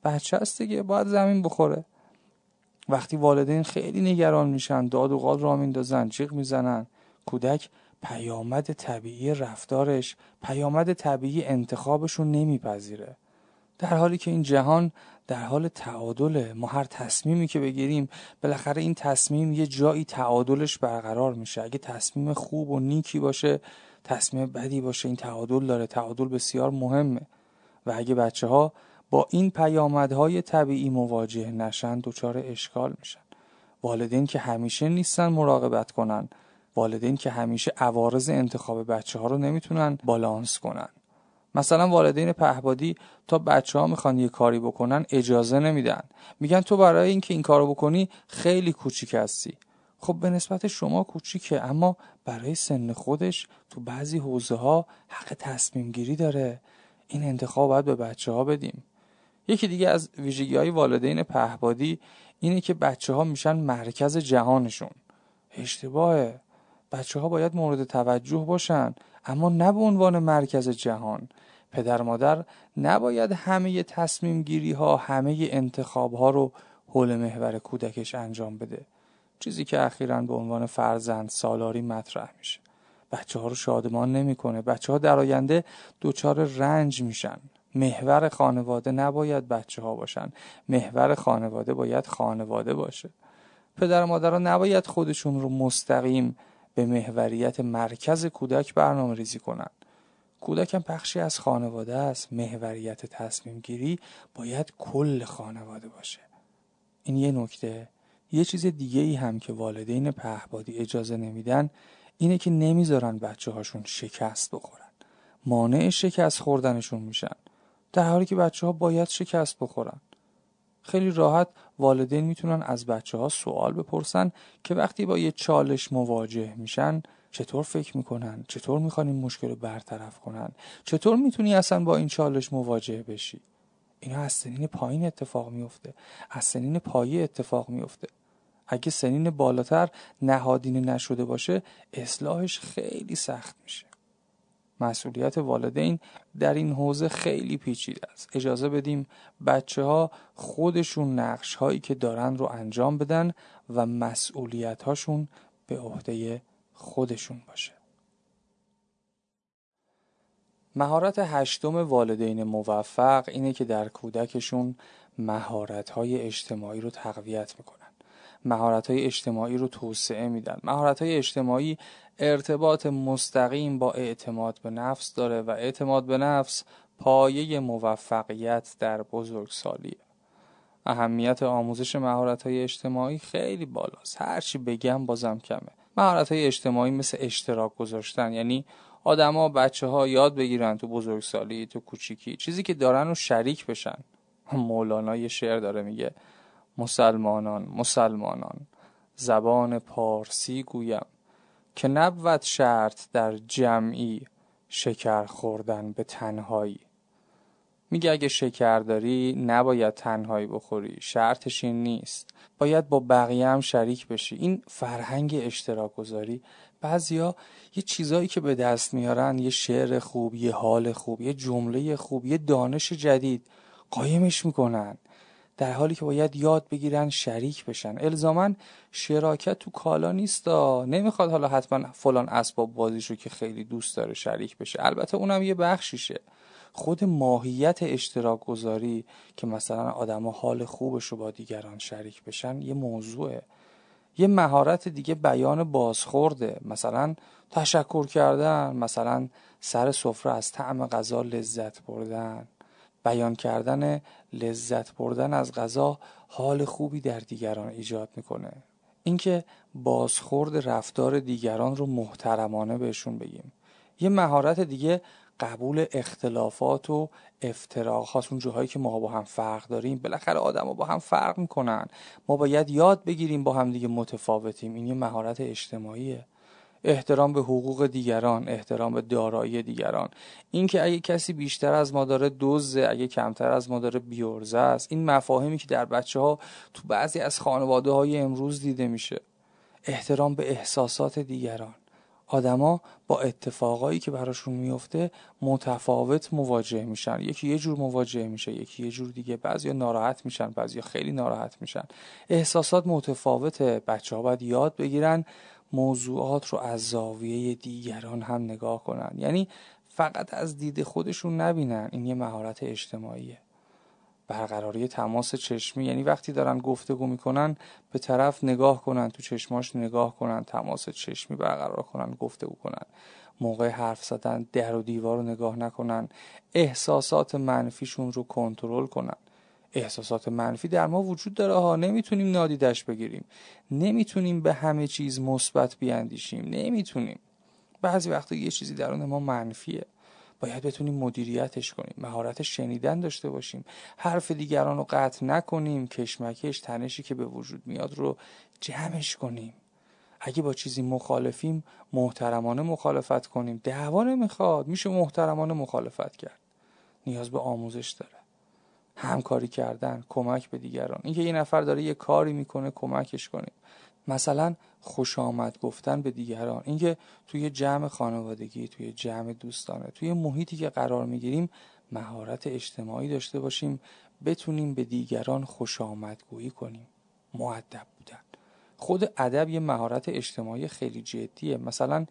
بچه هست دیگه باید زمین بخوره. وقتی والدین خیلی نگران میشن داد و قال را میندازن جیغ می‌زنن. کودک پیامد طبیعی رفتارش پیامد طبیعی انتخابشون نمیپذیره. در حالی که این جهان در حال تعادله ما هر تصمیمی که بگیریم بالاخره این تصمیم یه جایی تعادلش برقرار میشه. اگه تصمیم خوب و نیکی باشه تصمیم بدی باشه این تعادل داره. تعادل بسیار مهمه. و اگه بچه ها با این پیامدهای طبیعی مواجه نشن دچار اشکال میشن. والدین که همیشه نیستن مراقبت کنن. والدین که همیشه عوارض انتخاب بچه ها رو نمی‌تونن بالانس کنن. مثلا والدین پهبادی تا بچه ها می‌خوان یه کاری بکنن اجازه نمیدن. میگن تو برای اینکه این کارو بکنی خیلی کوچیک هستی. خب به نسبت شما کوچیکه اما برای سن خودش تو بعضی حوزه ها حق تصمیم گیری داره. این انتخاب باید به بچه ها بدیم. یکی دیگه از ویژگی های والدین پهبادی اینه که بچه ها میشن مرکز جهانشون. اشتباهه. بچه ها باید مورد توجه باشن. اما نه به عنوان مرکز جهان. پدر مادر نباید همه تصمیم گیری ها همه انتخاب ها رو حول محور کودکش انجام بده. چیزی که اخیرا به عنوان فرزند سالاری مطرح میشه. بچه ها رو شادمان نمی‌کنه. بچه ها در آینده دچار رنج میشن. محور خانواده نباید بچه ها باشن. محور خانواده باید خانواده باشه. پدر و مادرها نباید خودشون رو مستقیم به محوریت مرکز کودک برنامه ریزی کنن کودک هم بخشی از خانواده است. محوریت تصمیم گیری باید کل خانواده باشه. این یه نکته. یه چیز دیگه ای هم که والدین پهبادی اجازه نمیدن اینه که نمی‌ذارن بچه هاشون شکست بخورن. مانع شکست خوردنشون میشن. در حالی که بچه ها باید شکست بخورن. خیلی راحت والدین می‌تونن از بچه ها سوال بپرسن که وقتی با یه چالش مواجه میشن چطور فکر می‌کنن؟ چطور می‌خوان این مشکل رو برطرف کنن؟ چطور می‌تونی اصلا با این چالش مواجه بشی؟ اینا از سنین پایین اتفاق میفته از سنین پایه اتفاق میفته اگه سنین بالاتر نهادینه نشده باشه اصلاحش خیلی سخت میشه. مسئولیت والدین در این حوزه خیلی پیچیده است. اجازه بدیم بچه ها خودشون نقش هایی که دارن رو انجام بدن و مسئولیت هاشون به عهده خودشون باشه. مهارت هشتم والدین موفق اینه که در کودکشون مهارت های اجتماعی رو تقویت می‌کنن مهارت های اجتماعی رو توسعه میدن. مهارت های اجتماعی ارتباط مستقیم با اعتماد به نفس داره و اعتماد به نفس پایه موفقیت در بزرگسالیه. اهمیت آموزش مهارت های اجتماعی خیلی بالاست. هرچی بگم بازم کمه. مهارت های اجتماعی مثل اشتراک گذاشتن یعنی آدما بچه ها یاد بگیرن تو بزرگسالی تو کوچیکی چیزی که دارن و شریک بشن. مولانا یه شعر داره میگه مسلمانان مسلمانان زبان پارسی گویم. که نبود شرط در جمعی شکر خوردن به تنهایی. میگه اگه شکر داری نباید تنهایی بخوری شرطش این نیست. باید با بقیه هم شریک بشی. این فرهنگ اشتراک گذاری بعضیا یه چیزایی که به دست میارن یه شعر خوب یه حال خوب یه جمله خوب یه دانش جدید قایمش می‌کنن. در حالی که باید یاد بگیرن شریک بشن. الزاما شراکت تو کالا نیستا نمی‌خواد حالا حتما فلان اسباب بازیشو که خیلی دوست داره شریک بشه. البته اونم یه بخشیشه. خود ماهیت اشتراک گذاری که مثلا آدما حال خوبش رو با دیگران شریک بشن یه موضوعه. یه مهارت دیگه بیان بازخورده. مثلا تشکر کردن مثلا سر سفره از طعم غذا لذت بردن. بیان کردن لذت بردن از غذا حال خوبی در دیگران ایجاد می‌کنه. اینکه بازخورد رفتار دیگران رو محترمانه بهشون بگیم. یه مهارت دیگه قبول اختلافات و افتراقات اون جاهایی که ما با هم فرق داریم. بالاخره آدم با هم فرق می‌کنن. ما باید یاد بگیریم با هم دیگه متفاوتیم. این یه مهارت اجتماعیه. احترام به حقوق دیگران احترام به دارایی دیگران. اینکه اگه کسی بیشتر از ما داره دزه اگه کمتر از ما داره بیورزه است این مفاهیمی که در بچه ها تو بعضی از خانواده های امروز دیده میشه. احترام به احساسات دیگران. آدما با اتفاقایی که براشون میفته متفاوت مواجه میشن. یکی یه جور مواجه میشه یکی یه جور دیگه. بعضیا ناراحت میشن بعضیا خیلی ناراحت میشن. احساسات متفاوته بچه ها باید یاد بگیرن موضوعات رو از زاویه دیگران هم نگاه کنن. یعنی فقط از دید خودشون نبینن. این یه مهارت اجتماعیه. برقراری تماس چشمی. یعنی وقتی دارن گفتگو می‌کنن به طرف نگاه کنن تو چشماش نگاه کنن تماس چشمی برقرار کنن گفتگو کنن. موقع حرف زدن در و دیوار رو نگاه نکنن. احساسات منفیشون رو کنترل کنن. احساسات منفی در ما وجود داره ها نمی‌تونیم نادیدش بگیریم. نمی‌تونیم به همه چیز مثبت بیاندیشیم. نمی‌تونیم. بعضی وقتا یه چیزی درون ما منفیه. باید بتونیم مدیریتش کنیم مهارت شنیدن داشته باشیم. حرف دیگران رو قطع نکنیم کشمکش تنشی که به وجود میاد رو جمعش کنیم. اگه با چیزی مخالفیم محترمانه مخالفت کنیم. دعوا نمی‌خواد میشه محترمانه مخالفت کرد. نیاز به آموزش داره. همکاری کردن کمک به دیگران. اینکه یه نفر داره یه کاری می‌کنه کمکش کنیم مثلا خوش آمد گفتن به دیگران. اینکه توی جمع خانوادگی توی جمع دوستانه توی محیطی که قرار می‌گیریم مهارت اجتماعی داشته باشیم بتونیم به دیگران خوش آمدگویی کنیم. معدب بودن. خود ادب یه مهارت اجتماعی خیلی جدیه. مثلا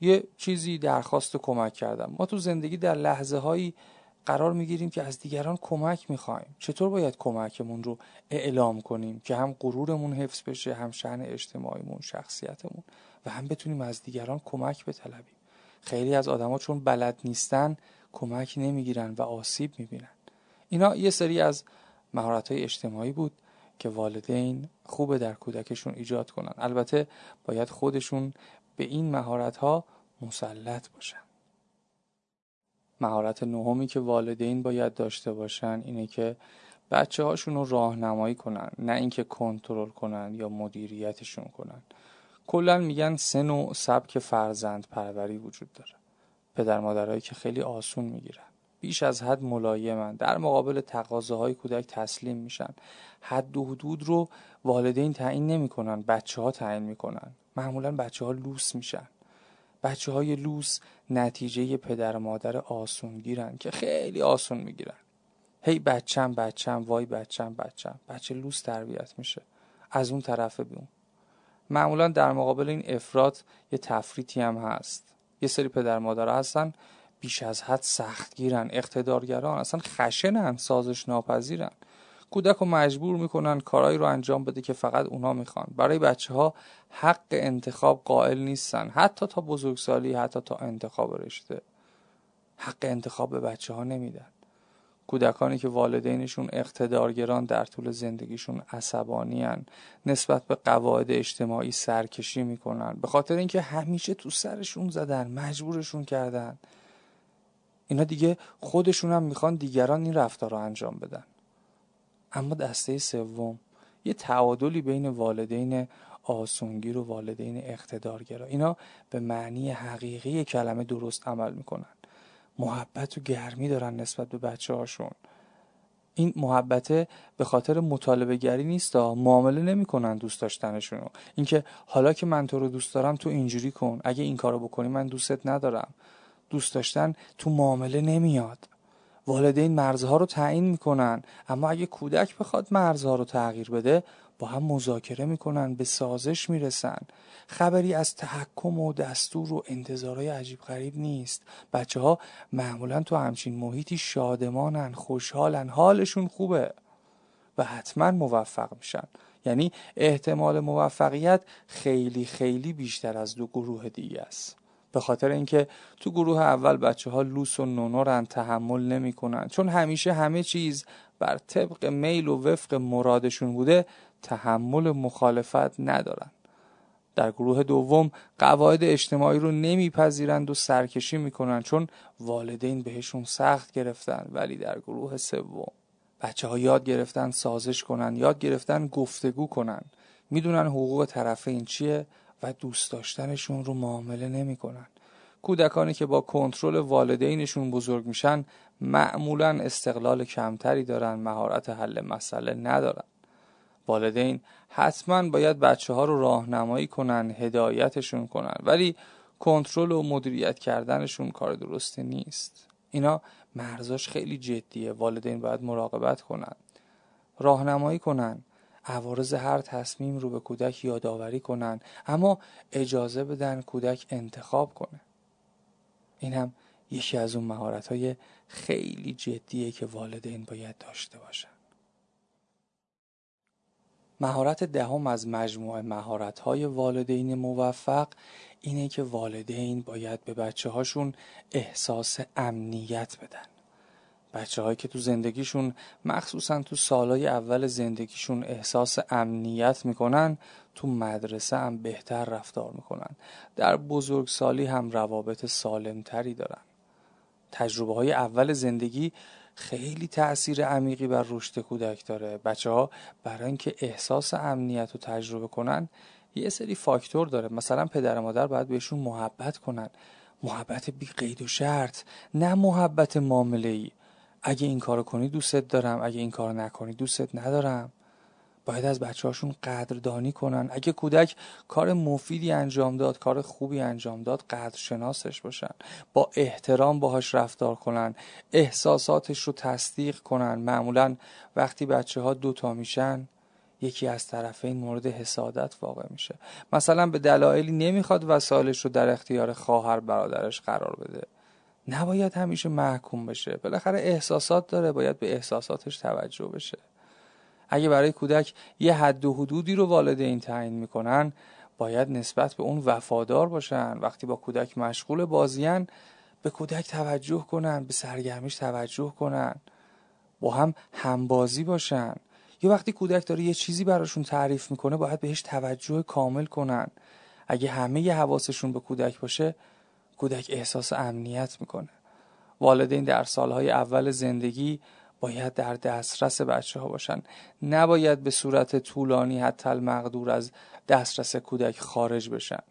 یه چیزی درخواست کمک کردم. ما تو زندگی در لحظه هایی قرار می‌گیریم که از دیگران کمک می‌خوایم. چطور باید کمکمون رو اعلام کنیم که هم غرورمون حفظ بشه هم شعن اجتماعیمون شخصیتمون و هم بتونیم از دیگران کمک بطلبیم؟ خیلی از آدما چون بلد نیستن کمک نمی‌گیرن و آسیب می‌بینن. اینا یه سری از مهارت های اجتماعی بود که والدین خوبه در کودکشون ایجاد کنن. البته باید خودشون به این مهارت ها مسلط باشن. مهارت نهمی که والدین باید داشته باشن اینه که بچه هاشون رو راهنمایی کنن نه اینکه کنترل کنن یا مدیریتشون کنن. کلا میگن سه نوع سبک فرزند پروری وجود داره. پدر مادرهایی که خیلی آسون می‌گیرن. بیش از حد ملایمن. در مقابل تقاضاهای کودک تسلیم میشن. حد و حدود رو والدین تعیین نمی‌کنن بچه ها تعیین می‌کنن. معمولا بچه ها لوس میشن. بچه های لوس نتیجه پدر و مادر آسون گیرن که خیلی آسون می‌گیرن. هی بچم بچم وای بچم بچم. بچه لوس تربیت میشه. از اون طرف بیون معمولا در مقابل این افراد یه تفریطی هم هست. یه سری پدر مادر هستن بیش از حد سختگیرن اقتدارگران اصلا خشنن سازش ناپذیرن. کودک رو مجبور می‌کنن کارهایی رو انجام بده که فقط اونا می‌خوان. برای بچه ها حق انتخاب قائل نیستن. حتی تا بزرگسالی حتی تا انتخاب رشته. حق انتخاب به بچه ها نمیدن. کودکانی که والدینشون اقتدارگران در طول زندگیشون عصبانی نسبت به قواعد اجتماعی سرکشی می‌کنن. به خاطر اینکه همیشه تو سرشون زدن مجبورشون کردن. اینا دیگه خودشون هم می‌خوان دیگران این رفتار رو انجام بدن. اما دسته سوم یه تعادلی بین والدین آسونگیر و والدین اقتدارگرا. اینا به معنی حقیقی کلمه درست عمل می‌کنن. محبت و گرمی دارن نسبت به بچه هاشون این محبته به خاطر مطالبه گری نیست معامله نمی‌کنن دوست داشتنشونو. اینکه حالا که من تو رو دوست دارم تو اینجوری کن. اگه این کارو بکنی من دوستت ندارم. دوست داشتن تو معامله نمیاد. والدین مرزها رو تعیین می‌کنن. اما اگه کودک بخواد مرزها رو تغییر بده با هم مذاکره می‌کنن به سازش می‌رسن. خبری از تحکم و دستور و انتظارهای عجیب غریب نیست. بچه ها معمولا تو همچین محیطی شادمانن خوشحالن حالشون خوبه و حتما موفق میشن. یعنی احتمال موفقیت خیلی خیلی بیشتر از دو گروه دیگه است. به خاطر اینکه تو گروه اول بچه ها لوس و نونورن تحمل نمی‌کنن. چون همیشه همه چیز بر طبق میل و وفق مرادشون بوده تحمل مخالفت ندارن. در گروه دوم قواعد اجتماعی رو نمیپذیرند و سرکشی می‌کنن چون والدین بهشون سخت گرفتن. ولی در گروه سوم بچه ها یاد گرفتن سازش کنن یاد گرفتن گفتگو کنن. می‌دونن حقوق طرفین چیه؟ و دوست داشتنشون رو معامله نمی‌کنن. کودکانی که با کنترل والدینشون بزرگ میشن معمولا استقلال کمتری دارن مهارت حل مسئله ندارن. والدین حتما باید بچه ها رو راهنمایی کنن هدایتشون کنن ولی کنترل و مدیریت کردنشون کار درستی نیست. اینا مرزاش خیلی جدیه. والدین باید مراقبت کنن راهنمایی کنن. عوارض هر تصمیم رو به کودک یادآوری کنن اما اجازه بدن کودک انتخاب کنه. این هم یکی از اون مهارت های خیلی جدیه که والدین باید داشته باشن. مهارت دهم از مجموعه مهارت های والدین موفق اینه که والدین باید به بچه هاشون احساس امنیت بدن. بچه هایی که تو زندگیشون مخصوصا تو سالهای اول زندگیشون احساس امنیت می‌کنن تو مدرسه هم بهتر رفتار می‌کنن. در بزرگسالی هم روابط سالمتری دارن. تجربه های اول زندگی خیلی تاثیر عمیقی بر رشد کودک داره. بچه ها برای اینکه احساس امنیت رو تجربه کنن یه سری فاکتور داره. مثلا پدر و مادر باید بهشون محبت کنن. محبت بی قید و شرط نه محبت معامله ای اگه این کارو کنی دوستت دارم اگه این کارو نکنی دوستت ندارم. باید از بچه هاشون قدردانی کنن. اگه کودک کار مفیدی انجام داد کار خوبی انجام داد قدرشناسش باشن. با احترام باهاش رفتار کنن. احساساتش رو تصدیق کنن. معمولا وقتی بچه ها دوتا میشن یکی از طرفین مورد حسادت واقع میشه. مثلا به دلایلی نمی‌خواد وسایلش رو در اختیار خواهر برادرش قرار بده. نباید همیشه محکوم بشه. بالاخره احساسات داره باید به احساساتش توجه بشه. اگه برای کودک یه حد و حدودی رو والدین تعیین می‌کنن باید نسبت به اون وفادار باشن. وقتی با کودک مشغول بازیان به کودک توجه کنن به سرگرمیش توجه کنن. با هم همبازی باشن. یا وقتی کودک داره یه چیزی براشون تعریف می‌کنه باید بهش توجه کامل کنن. اگه همه ی حواسشون به کودک باشه کودک احساس امنیت می‌کنه. والدین در سالهای اول زندگی باید در دسترس بچه ها باشن. نباید به صورت طولانی حتی المقدور از دسترس کودک خارج بشن.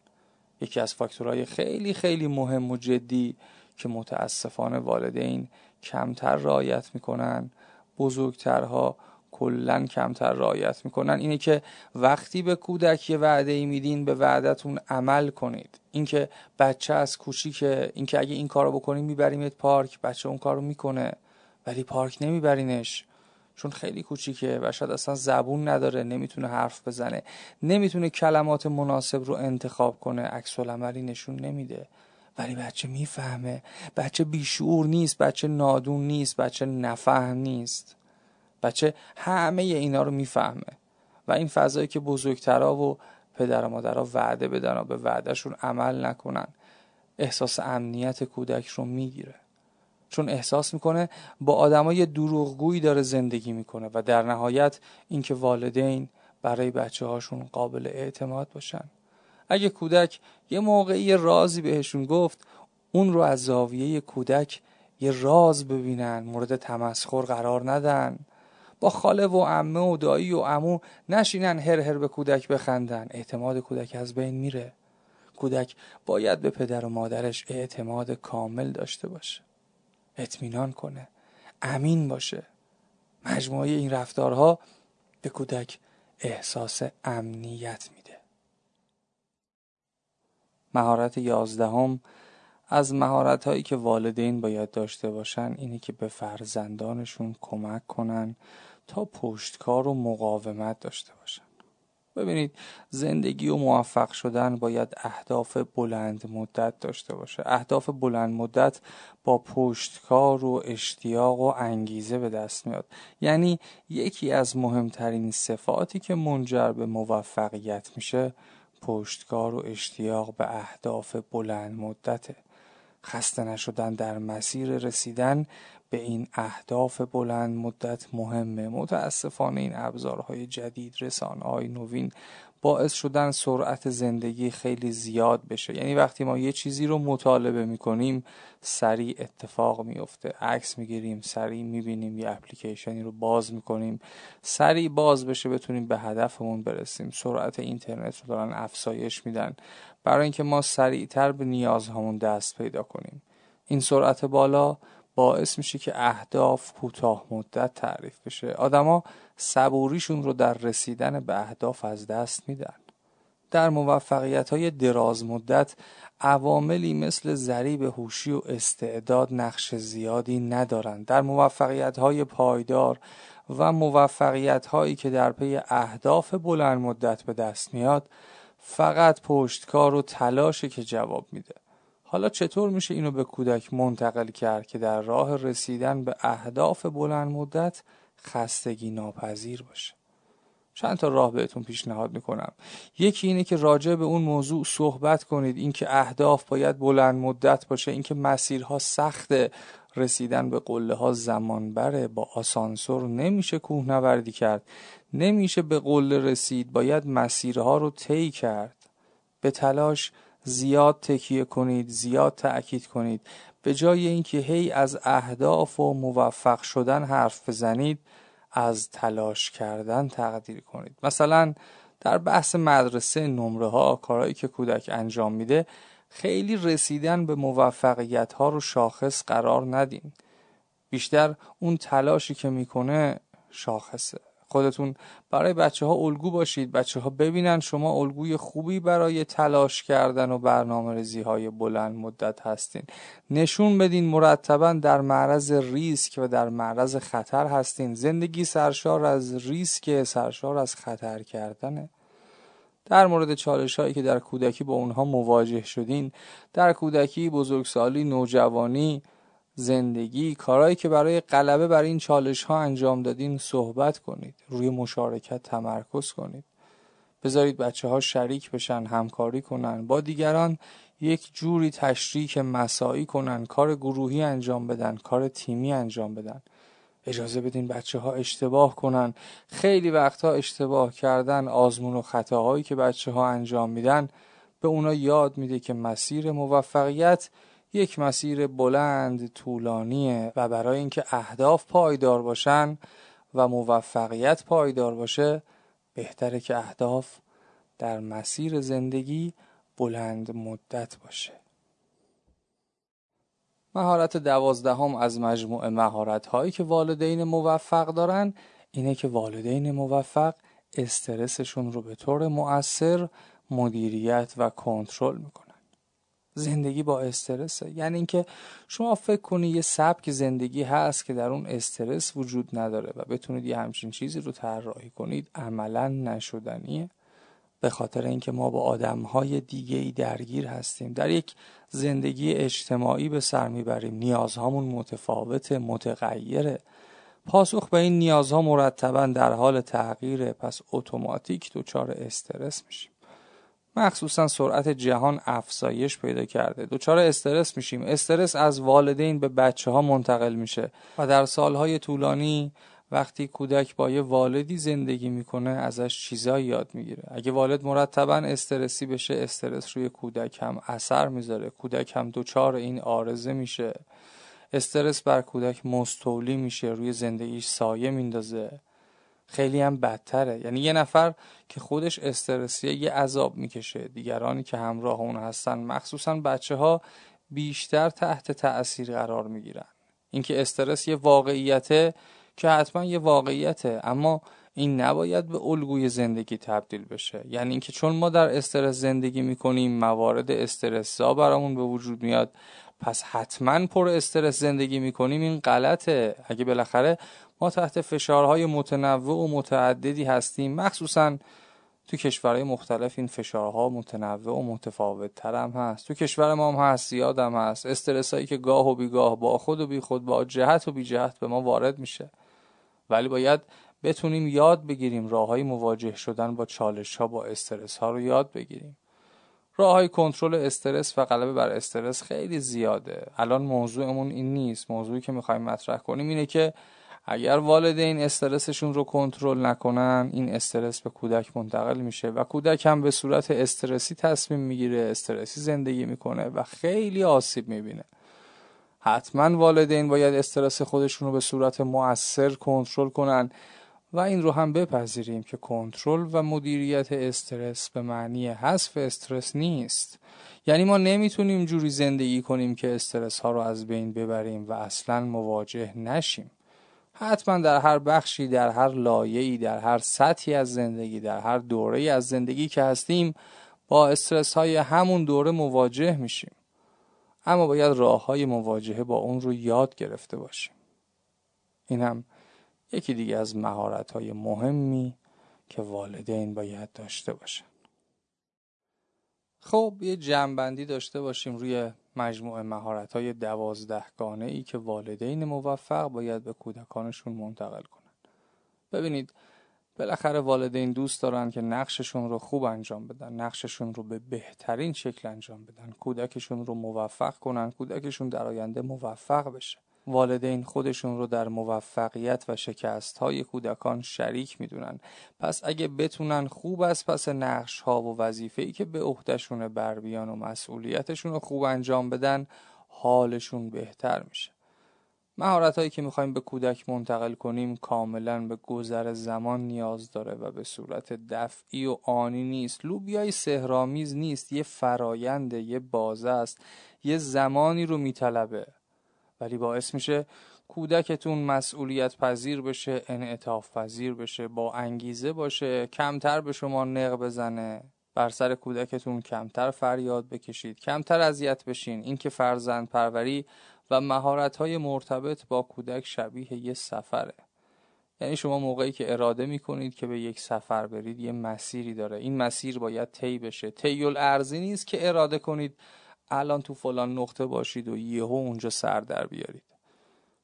یکی از فاکتورهای خیلی خیلی مهم و جدی که متاسفانه والدین کمتر رعایت می‌کنن بزرگترها کلا کمتر رعایت می‌کنن. اینه که وقتی به کودک یه وعده ای میدین به وعدتون عمل کنید. اینکه بچه از کوچیکه اینکه اگه این کارو بکنیم میبریمت پارک. بچه اون کارو می‌کنه ولی پارک نمیبرینش. چون خیلی کوچیکه و شاید اصلا زبون نداره نمی‌تونه حرف بزنه. نمی‌تونه کلمات مناسب رو انتخاب کنه. عکس عملی نشون نمیده. ولی بچه می‌فهمه. بچه بیشعور نیست. بچه نادون نیست. بچه نفهم نیست. بچه همه اینا رو می‌فهمه. و این فضایی که بزرگترها و پدر و مادرها وعده بدن و به وعدهشون عمل نکنن احساس امنیت کودک رو می‌گیره. چون احساس می‌کنه با آدمای دروغگویی داره زندگی می‌کنه و در نهایت اینکه والدین برای بچه هاشون قابل اعتماد باشن. اگه کودک یه موقعی رازی بهشون گفت اون رو از زاویه کودک یه راز ببینن مورد تمسخر قرار ندن. با خاله و عمه و دایی و عمو نشینن هر هر به کودک بخندن. اعتماد کودک از بین میره. کودک باید به پدر و مادرش اعتماد کامل داشته باشه. اطمینان کنه. امین باشه. مجموعه این رفتارها به کودک احساس امنیت میده. مهارت یازدهم از مهارت هایی که والدین باید داشته باشن اینه که به فرزندانشون کمک کنن. تا پشتکار و مقاومت داشته باشن. ببینید زندگی و موفق شدن باید اهداف بلند مدت داشته باشه. اهداف بلند مدت با پشتکار و اشتیاق و انگیزه به دست میاد. یعنی یکی از مهمترین صفاتی که منجر به موفقیت میشه پشتکار و اشتیاق به اهداف بلند مدته. خسته نشدن در مسیر رسیدن به این اهداف بلند مدت مهمه. متاسفانه این ابزارهای جدید رسانه‌های نوین باعث شدن سرعت زندگی خیلی زیاد بشه. یعنی وقتی ما یه چیزی رو مطالبه می‌کنیم سریع اتفاق میفته عکس می‌گیریم سریع می‌بینیم یه اپلیکیشنی رو باز می‌کنیم. سریع باز بشه بتونیم به هدفمون برسیم. سرعت اینترنت رو دارن افزایش میدن. برای اینکه ما سریعتر به نیازهامون دست پیدا کنیم. این سرعت بالا باعث میشه که اهداف کوتاه مدت تعریف بشه. آدما صبوریشون رو در رسیدن به اهداف از دست میدن. در موفقیت های دراز مدت عواملی مثل ذریب هوشی و استعداد نقش زیادی ندارند در موفقیت های پایدار و موفقیت هایی که در پی اهداف بلند مدت به دست میاد فقط پشتکار و تلاشه که جواب میده. حالا چطور میشه اینو به کودک منتقل کرد که در راه رسیدن به اهداف بلند مدت خستگی ناپذیر باشه؟ چند تا راه بهتون پیشنهاد می‌کنم. یکی اینه که راجع به اون موضوع صحبت کنید. اینکه اهداف باید بلند مدت باشه اینکه مسیرها سخته رسیدن به قله ها زمان بره با آسانسور نمیشه کوهنوردی کرد. نمیشه به قله رسید. باید مسیرها رو طی کرد. به تلاش زیاد تکیه کنید زیاد تأکید کنید. به جای اینکه هی از اهداف و موفق شدن حرف بزنید از تلاش کردن تقدیر کنید. مثلا در بحث مدرسه نمره ها کارهایی که کودک انجام میده خیلی رسیدن به موفقیت ها رو شاخص قرار ندین. بیشتر اون تلاشی که می‌کنه شاخصه. خودتون برای بچه ها الگو باشید. بچه ها ببینن شما الگوی خوبی برای تلاش کردن و برنامه ریزی های بلند مدت هستین. نشون بدین مرتبا در معرض ریسک و در معرض خطر هستین. زندگی سرشار از ریسک سرشار از خطر کردنه. در مورد چالش هایی که در کودکی با اونها مواجه شدین در کودکی بزرگسالی نوجوانی زندگی. کارهایی که برای غلبه بر این چالش ها انجام دادین صحبت کنید. روی مشارکت تمرکز کنید. بذارید بچه ها شریک بشن همکاری کنن. با دیگران یک جوری تشریک مساعی کنن. کار گروهی انجام بدن کار تیمی انجام بدن. اجازه بدین بچه ها اشتباه کنن. خیلی وقتها اشتباه کردن آزمون و خطاهایی که بچه ها انجام میدن به اونا یاد میده که مسیر موفقیت یک مسیر بلند طولانیه و برای اینکه اهداف پایدار باشن و موفقیت پایدار باشه بهتره که اهداف در مسیر زندگی بلند مدت باشه. مهارت دوازدهم از مجموعه مهارت هایی که والدین موفق دارن اینه که والدین موفق استرسشون رو به طور مؤثر مدیریت و کنترل می‌کنن. زندگی با استرسه. یعنی اینکه شما فکر کنید یه سبک زندگی هست که در اون استرس وجود نداره و بتونید یه همچین چیزی رو طراحی کنید عملا نشدنیه. به خاطر اینکه ما با آدمهای دیگه ای درگیر هستیم. در یک زندگی اجتماعی به سر می‌بریم. نیازهامون متفاوت متغیره. پاسخ به این نیازها مرتبا در حال تغییره. پس اتوماتیک دچار استرس میشیم. مخصوصا سرعت جهان افزایش پیدا کرده. دچار استرس میشیم. استرس از والدین به بچه ها منتقل میشه و در سالهای طولانی وقتی کودک با یه والدی زندگی می‌کنه ازش چیزایی یاد می‌گیره. اگه والد مرتبا استرسی بشه استرس روی کودک هم اثر می‌ذاره. کودک هم دچار این آرزه میشه. استرس بر کودک مستولی میشه روی زندگیش سایه میندازه. خیلی هم بدتره. یعنی یه نفر که خودش استرسیه یه عذاب می‌کشه. دیگرانی که همراه اون هستن مخصوصا بچه ها بیشتر تحت تأثیر قرار می‌گیرن. اینکه استرس یه واقعیته که حتما یه واقعیته اما این نباید به الگوی زندگی تبدیل بشه. یعنی اینکه چون ما در استرس زندگی می‌کنیم موارد استرسا برامون به وجود میاد پس حتما پر استرس زندگی می‌کنیم این غلطه. اگه بالاخره ما تحت فشارهای متنوع و متعددی هستیم. مخصوصا تو کشورهای مختلف این فشارها متنوع و متفاوت تر هم هست. تو کشور ما هم هست زیاد هم هست. استرس هایی که گاه و بیگاه با خود و بی خود با جهت و بی جهت به ما وارد میشه. ولی باید بتونیم یاد بگیریم راه های مواجه شدن با چالش ها با استرس ها رو یاد بگیریم. راه های کنترل استرس و غلبه بر استرس خیلی زیاده. الان موضوعمون این نیست. موضوعی که می‌خوایم مطرح کنیم اینه که اگر والدین استرسشون رو کنترل نکنن این استرس به کودک منتقل میشه و کودک هم به صورت استرسی تصمیم می‌گیره استرسی زندگی می‌کنه و خیلی آسیب می‌بینه. حتما والدین باید استرس خودشون رو به صورت مؤثر کنترل کنن و این رو هم بپذیریم که کنترل و مدیریت استرس به معنی حذف استرس نیست. یعنی ما نمی‌تونیم جوری زندگی کنیم که استرس ها رو از بین ببریم و اصلا مواجه نشیم. حتما در هر بخشی در هر لایه‌ای در هر سطحی از زندگی در هر دوره از زندگی که هستیم با استرس های همون دوره مواجه میشیم. اما باید راه های مواجهه با اون رو یاد گرفته باشیم. این هم یکی دیگه از مهارت های مهمی که والدین باید داشته باشن. خب یه جمعبندی داشته باشیم روی مجموعه مهارت های دوازدهگانه ای که والدین موفق باید به کودکانشون منتقل کنن ببینید بالاخره والدین دوست دارن که نقششون رو خوب انجام بدن نقششون رو به بهترین شکل انجام بدن کودکشون رو موفق کنن کودکشون در آینده موفق بشه. والدین خودشون رو در موفقیت و شکست های کودکان شریک می‌دونن. پس اگه بتونن خوب از پس نقش ها و وظیفه ای که به عهدهشون بر بیان و مسئولیتشون رو خوب انجام بدن حالشون بهتر میشه. مهارت هایی که می‌خوایم به کودک منتقل کنیم کاملا به گذر زمان نیاز داره و به صورت دفعی و آنی نیست. لوبیای سهرامیز نیست یه فراینده یه بازه است یه زمانی رو میطلبه. ولی باعث میشه کودکتون مسئولیت پذیر بشه انعطاف پذیر بشه با انگیزه باشه کمتر به شما نق بزنه. بر سر کودکتون کمتر فریاد بکشید کمتر اذیت بشین. اینکه فرزند پروری و مهارت های مرتبط با کودک شبیه یه سفره. یعنی شما موقعی که اراده می‌کنید که به یک سفر برید یه مسیری داره. این مسیر باید طی بشه. طی ارزی نیست که اراده کنید الان تو فلان نقطه باشید و یهو اونجا سر در بیارید.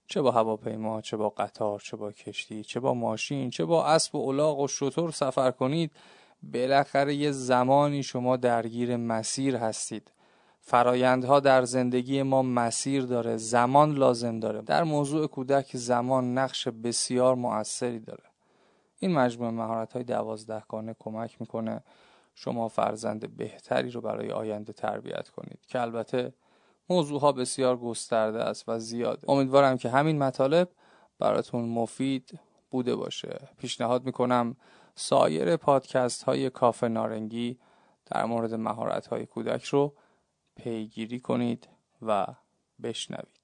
چه با هواپیما چه با قطار چه با کشتی چه با ماشین چه با اسب و الاغ و شطور سفر کنید. بالاخره یه زمانی شما درگیر مسیر هستید. فرایندها در زندگی ما مسیر داره زمان لازم داره. در موضوع کودک زمان نقش بسیار مؤثری داره. این مجموعه مهارت های دوازدهگانه کمک می‌کنه شما فرزند بهتری رو برای آینده تربیت کنید که البته موضوع ها بسیار گسترده است و زیاده. امیدوارم که همین مطالب براتون مفید بوده باشه. پیشنهاد می‌کنم سایر پادکست های کافه نارنگی در مورد مهارت های کودک رو پیگیری کنید و بشنوید.